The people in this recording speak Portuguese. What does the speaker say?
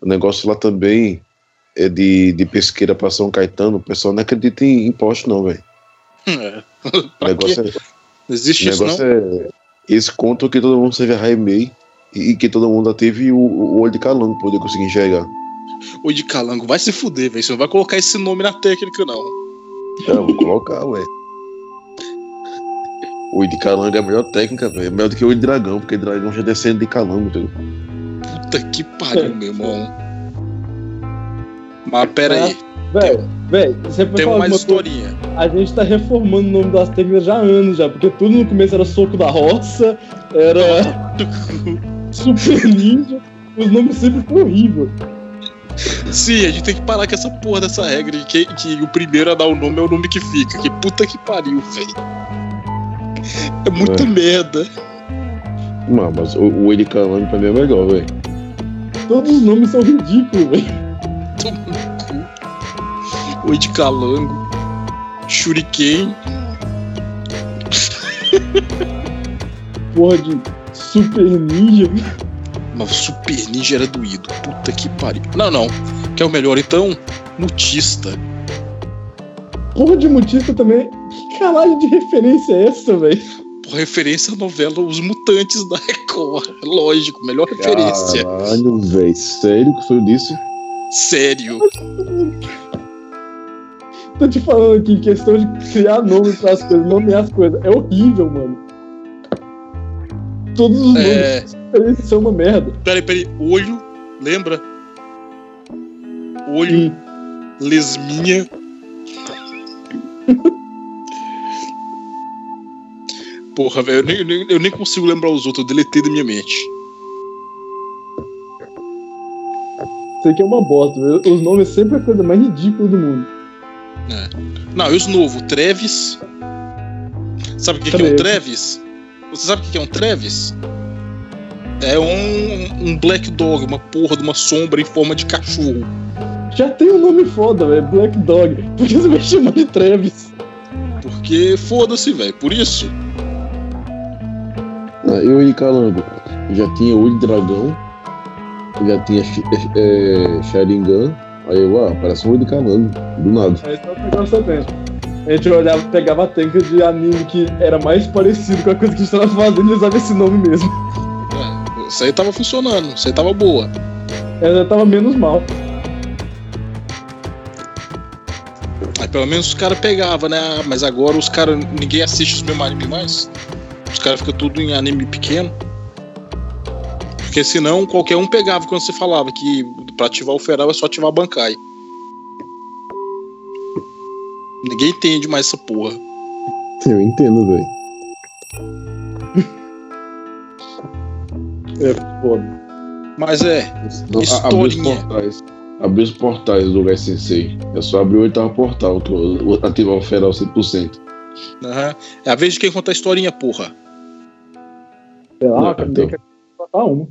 o negócio lá também é de, de pesqueira pra São Caetano. O pessoal não acredita em imposto, não, velho. É. O negócio, quê? é, Não existe o isso, não? negócio é. Eles contam que todo mundo teve a MEI e que todo mundo teve o, o olho de calango pra poder conseguir enxergar. O de calango vai se fuder, velho. Você não vai colocar esse nome na técnica, não. Não, vou colocar, ué. O olho de calango é a melhor técnica, velho. É melhor do que o olho de dragão, porque dragão já descende de calango, entendeu? Puta que pariu, meu irmão. Mas pera aí, Velho, velho, você tem coisa, historinha. a gente tá reformando o nome das técnicas já há anos já, porque tudo no começo era soco da roça, era super ninja, os nomes sempre foram horríveis. Sim, a gente tem que parar com essa porra dessa regra de que, que o primeiro a dar o nome é o nome que fica. Que puta que pariu, velho. É muita É. merda. Não, mas o, o de calango pra mim é melhor, velho. Todos os nomes são ridículos, velho. Oi de calango. Shuriken. Porra de super ninja. Mas Super Ninja era doído. Puta que pariu. Não, não. Quer o melhor então? Mutista. Porra de mutista também. Que caralho de referência é essa, velho? Por referência à novela Os Mutantes da Record. Lógico, melhor referência. Caralho, velho. Sério que foi disso? Sério. Tô te falando aqui, questão de criar nome pras coisas, nomear as coisas. É horrível, mano. Todos os É. nomes são uma merda. Peraí, peraí. Olho, lembra? Olho, E lesminha. Porra, velho, eu nem, nem- eu nem consigo lembrar os outros, eu deletei da minha mente. isso aqui é uma bosta, velho. Os nomes sempre é a coisa mais ridícula do mundo. Não, e os novos? Treves. Sabe o que, que é um Treves. Treves? Você sabe o que é um Treves? É um, um Black Dog, uma porra de uma sombra em forma de cachorro. Já tem um nome foda, velho. Black Dog. Por que você vai chamar de Travis? Porque foda-se, velho. Por isso. Ah, eu de calango. Já tinha olho de dragão. Já tinha é, Sharingan. Aí eu, ah, parece um olho de calango. Do nada. Aí só tempo. A gente olhava, pegava a técnica de anime que era mais parecido com a coisa que a gente tava fazendo e usava esse nome mesmo. É, isso aí tava funcionando, isso aí tava boa. Ela já tava menos mal. Aí pelo menos os caras pegavam, né? Ah, Mas agora os caras. ninguém assiste os mesmos animes mais. Os caras ficam tudo em anime pequeno. Porque senão qualquer um pegava quando você falava que pra ativar o feral é só ativar a Bankai. Ninguém entende mais essa porra. Eu entendo, velho. É foda. Mas é, Não, a- Abrir os Historinha. portais. Abrir os portais do lugar sensei. É só abrir o oitavo portal, ativar o feral 100%. Aham. é a vez de quem conta a historinha, porra. Sei lá, Não, tem então. que botar uma.